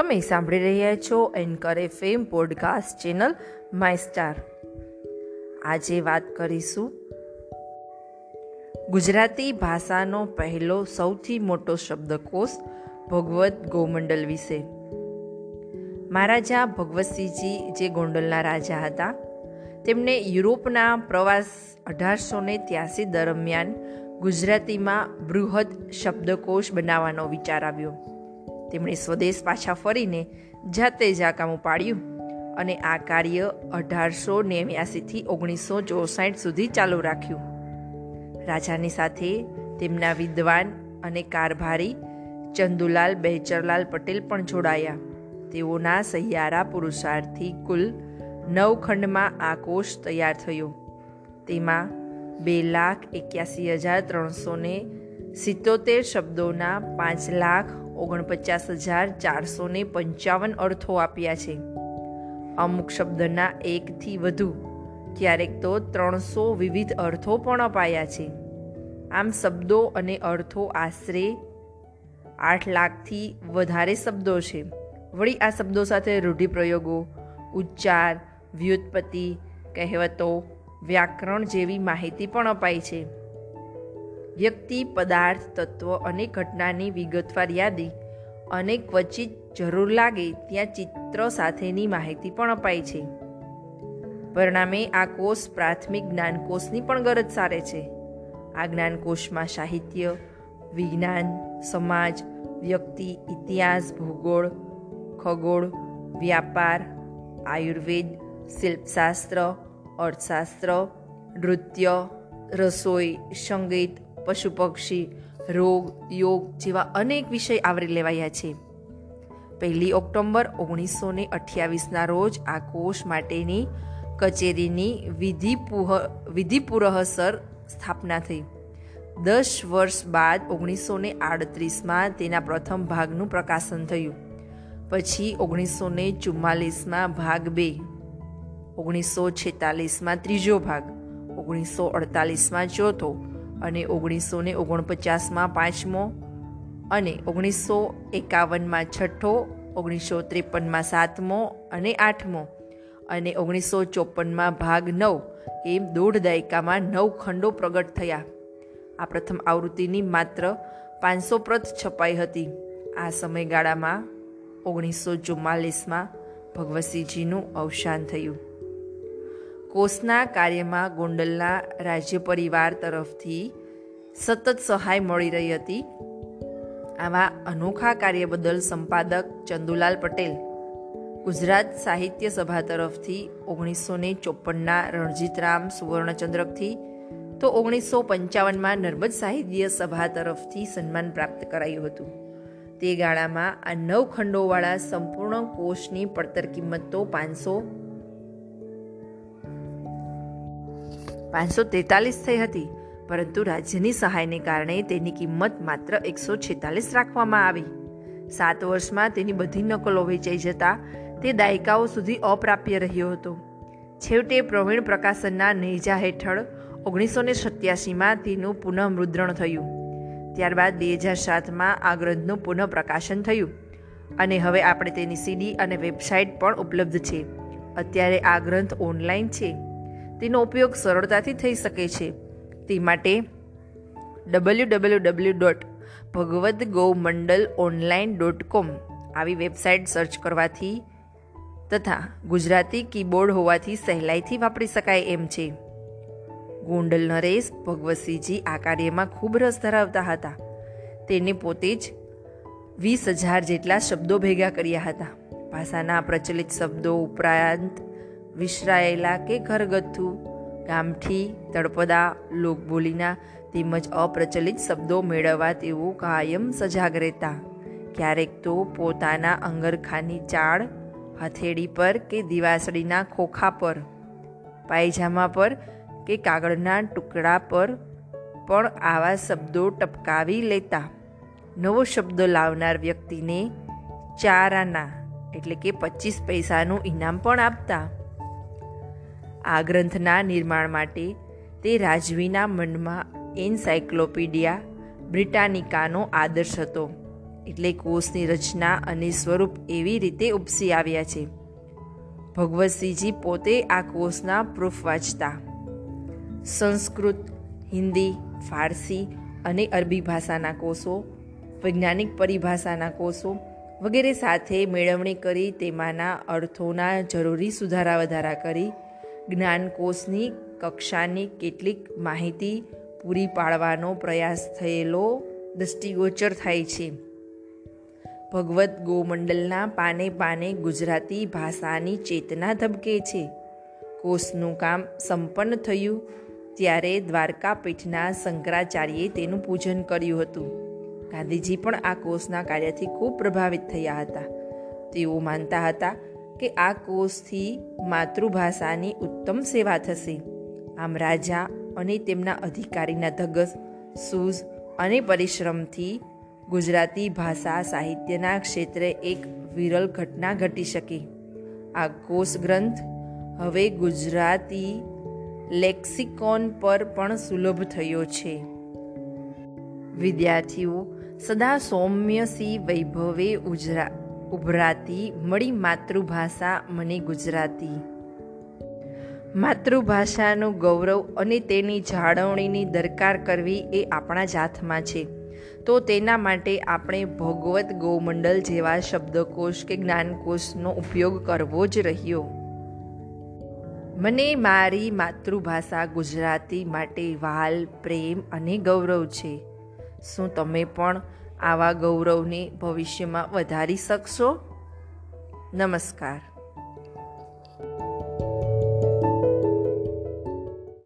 તમે સાંભળી રહ્યા છો anchor FM podcast channel my star. આજે વાત કરીશું ગુજરાતી ભાષાનો પહેલો સૌથી મોટો શબ્દકોશ ભગવત ગોમંડલ વિશે. મહારાજા ભગવતસિંહજી જે ગોંડલના રાજા હતા તેમણે યુરોપના પ્રવાસ અઢારસો ને ત્યાસી દરમિયાન ગુજરાતીમાં બૃહદ શબ્દકોશ બનાવવાનો વિચાર આવ્યો. તેમણે સ્વદેશ પાછા ફરીને જાતે જ આ કામ પાડ્યું અને આ કાર્ય અઢારસો નેવ્યાસીથી ઓગણીસો ચોસાઠ સુધી ચાલુ રાખ્યું. રાજાની સાથે તેમના વિદ્વાન અને કારભારી ચંદુલાલ બહેચરલાલ પટેલ પણ જોડાયા. તેઓના સહિયારા પુરુષાર્થથી કુલ નવ ખંડમાં આ કોષ તૈયાર થયો. તેમાં બે લાખ એક્યાસી હજાર ત્રણસો સિત્તોતેર શબ્દોના પાંચ લાખ ઓગણપચાસ હજાર ચારસો ને પંચાવન અર્થો આપ્યા છે. અમુક શબ્દના એકથી વધુ, ક્યારેક તો ત્રણસો વિવિધ અર્થો પણ અપાયા છે. આમ શબ્દો અને અર્થો આશરે આઠ લાખથી વધારે શબ્દો છે. વળી આ શબ્દો સાથે રૂઢિપ્રયોગો, ઉચ્ચાર, વ્યુત્પત્તિ, કહેવતો, વ્યાકરણ જેવી માહિતી પણ અપાઈ છે. વ્યક્તિ, પદાર્થ, તત્વ અને ઘટનાની વિગતવાર યાદી અને ક્વચિત જરૂર લાગે ત્યાં ચિત્ર સાથેની માહિતી પણ અપાય છે. પરિણામે આ કોષ પ્રાથમિક જ્ઞાનકોષની પણ ગરજ સારે છે. આ જ્ઞાનકોષમાં સાહિત્ય, વિજ્ઞાન, સમાજ, વ્યક્તિ, ઇતિહાસ, ભૂગોળ, ખગોળ, વ્યાપાર, આયુર્વેદ, શિલ્પશાસ્ત્ર, અર્થશાસ્ત્ર, નૃત્ય, રસોઈ, સંગીત પશુ પક્ષી, રોગ, યોગ જેવા અનેક વિષય આવરી લેવાયા છે. પહેલી ઓક્ટોબર ઓગણીસો ને અઠ્યાવીસના રોજ આ કોષ માટેની કચેરીની વિધિપુહ, વિધિપુરહસર સ્થાપના થઈ. દસ વર્ષ બાદ ઓગણીસો ને આડત્રીસમાં તેના પ્રથમ ભાગનું પ્રકાશન થયું. પછી ઓગણીસો ને ચુમ્માલીસમાં ભાગ બે ઓગણીસો છેતાલીસમાં ત્રીજો ભાગ ઓગણીસો અડતાલીસમાં ચોથો અને ઓગણીસો ને ઓગણપચાસમાં પાંચમો અને ઓગણીસો એકાવનમાં છઠ્ઠો, ઓગણીસો ત્રેપનમાં સાતમો અને આઠમો અને ઓગણીસો ચોપનમાં ભાગ નવ એમ દોઢ દાયકામાં નવ ખંડો પ્રગટ થયા. આ પ્રથમ આવૃત્તિની માત્ર પાંચસો પ્રત છપાઈ હતી. આ સમયગાળામાં ઓગણીસો ચુમ્માલીસમાં ભગવતસિંહજીનું અવસાન થયું. કોષના કાર્યમાં ગોંડલના રાજ્ય પરિવાર તરફથી સતત સહાય મળી રહી હતી. આવા અનોખા કાર્ય બદલ સંપાદક ચંદુલાલ પટેલ ગુજરાત સાહિત્ય સભા તરફથી ઓગણીસો ને ચોપનના રણજીતરામ સુવર્ણચંદ્રકથી તો ઓગણીસો પંચાવનમાં નર્મદ સાહિત્ય સભા તરફથી સન્માન પ્રાપ્ત કરાયું હતું. તે ગાળામાં આ નવ ખંડોવાળા સંપૂર્ણ કોષની પડતર કિંમત તો પાંચસો પાંચસો તેતાલીસ થઈ હતી, પરંતુ રાજ્યની સહાયને કારણે તેની કિંમત માત્ર એકસો છેતાલીસ રાખવામાં આવી. સાત વર્ષમાં તેની બધી નકલો વેચાઈ જતા તે દાયકાઓ સુધી અપ્રાપ્ય રહ્યો હતો. છેવટે પ્રવીણ પ્રકાશનના નેજા હેઠળ ઓગણીસો ને સત્યાસીમાં તેનું પુનઃમુદ્રણ થયું. ત્યારબાદ બે હજાર સાતમાં આ ગ્રંથનું પુનઃ પ્રકાશન થયું. અને હવે આપણે તેની સીડી અને વેબસાઇટ પણ ઉપલબ્ધ છે. અત્યારે આ ગ્રંથ ઓનલાઈન છે. તેનો ઉપયોગ સરળતાથી થઈ શકે છે. તે માટે W W W dot Bhagavad Go Mandal online dot com આવી વેબસાઇટ સર્ચ કરવાથી તથા ગુજરાતી કીબોર્ડ હોવાથી સહેલાઈથી વાપરી શકાય એમ છે. ગોંડલ નરેશ ભગવતસિંહજી આ કાર્યમાં ખૂબ રસ ધરાવતા હતા. તેને પોતે જ વીસ હજાર જેટલા શબ્દો ભેગા કર્યા હતા. ભાષાના પ્રચલિત શબ્દો ઉપરાંત વિસરાયેલા કે ઘરગથ્થુ? ગામઠી, તળપદા, લોકબોલીના તેમજ અપ્રચલિત શબ્દો મેળવવા તેઓ કાયમ સજાગ રહેતા. ક્યારેક તો પોતાના અંગરખાની ચાળ, હથેળી પર કે દિવાસળીના ખોખા પર, પાયજામા પર કે કાગળના ટુકડા પર પણ આવા શબ્દો ટપકાવી લેતા. નવો શબ્દ લાવનાર વ્યક્તિને ચારાના, એટલે કે પચીસ પૈસાનું ઇનામ પણ આપતા. આ ગ્રંથના નિર્માણ માટે તે રાજવીના મનમાં એન્સાયક્લોપીડિયા બ્રિટાનિકાનો આદર્શ હતો. એટલે કોષની રચના અને સ્વરૂપ એવી રીતે ઉપસી આવ્યા છે. ભગવતસિંહજી પોતે આ કોષના પ્રૂફ વાંચતા. સંસ્કૃત, હિન્દી, ફારસી અને અરબી ભાષાના કોષો, વૈજ્ઞાનિક પરિભાષાના કોષો વગેરે સાથે મેળવણી કરી તેમાંના અર્થોના જરૂરી સુધારા વધારા કરી જ્ઞાનકોષની કક્ષાની કેટલીક માહિતી પૂરી પાડવાનો પ્રયાસ થયેલો દૃષ્ટિગોચર થાય છે. ભગવદ્ ગોમંડલના પાને પાને ગુજરાતી ભાષાની ચેતના ધબકે છે. કોષનું કામ સંપન્ન થયું ત્યારે દ્વારકા પીઠના શંકરાચાર્યે તેનું પૂજન કર્યું હતું. ગાંધીજી પણ આ કોષના કાર્યથી ખૂબ પ્રભાવિત થયા હતા. તેઓ માનતા હતા કે આ કોષથી માતૃભાષાની ઉત્તમ સેવા થશે. આમ રાજા અને તેમના અધિકારીના ધગસ, સૂઝ અને પરિશ્રમથી ગુજરાતી ભાષા સાહિત્યના ક્ષેત્રે એક વિરલ ઘટના ઘટી શકી. આ કોષ ગ્રંથ હવે ગુજરાતી લેક્સિકોન પર પણ સુલભ થયો છે. વિદ્યાર્થીઓ, સદા સૌમ્ય સી વૈભવે ઉજરા ઉભરાતી મળી માતૃભાષા મને ગુજરાતી. માતૃભાષાનું ગૌરવ અને તેની જાળવણીની દરકાર કરવી એ આપણા જ હાથમાં છે. તો તેના માટે આપણે ભગવત ગૌમંડલ જેવા શબ્દકોશ કે જ્ઞાનકોશનો ઉપયોગ કરવો જ રહ્યો. મને મારી માતૃભાષા ગુજરાતી માટે વાલ, પ્રેમ અને ગૌરવ છે. શું તમે પણ આવા ગૌરવને ભવિષ્યમાં વધારી શકશો? નમસ્કાર.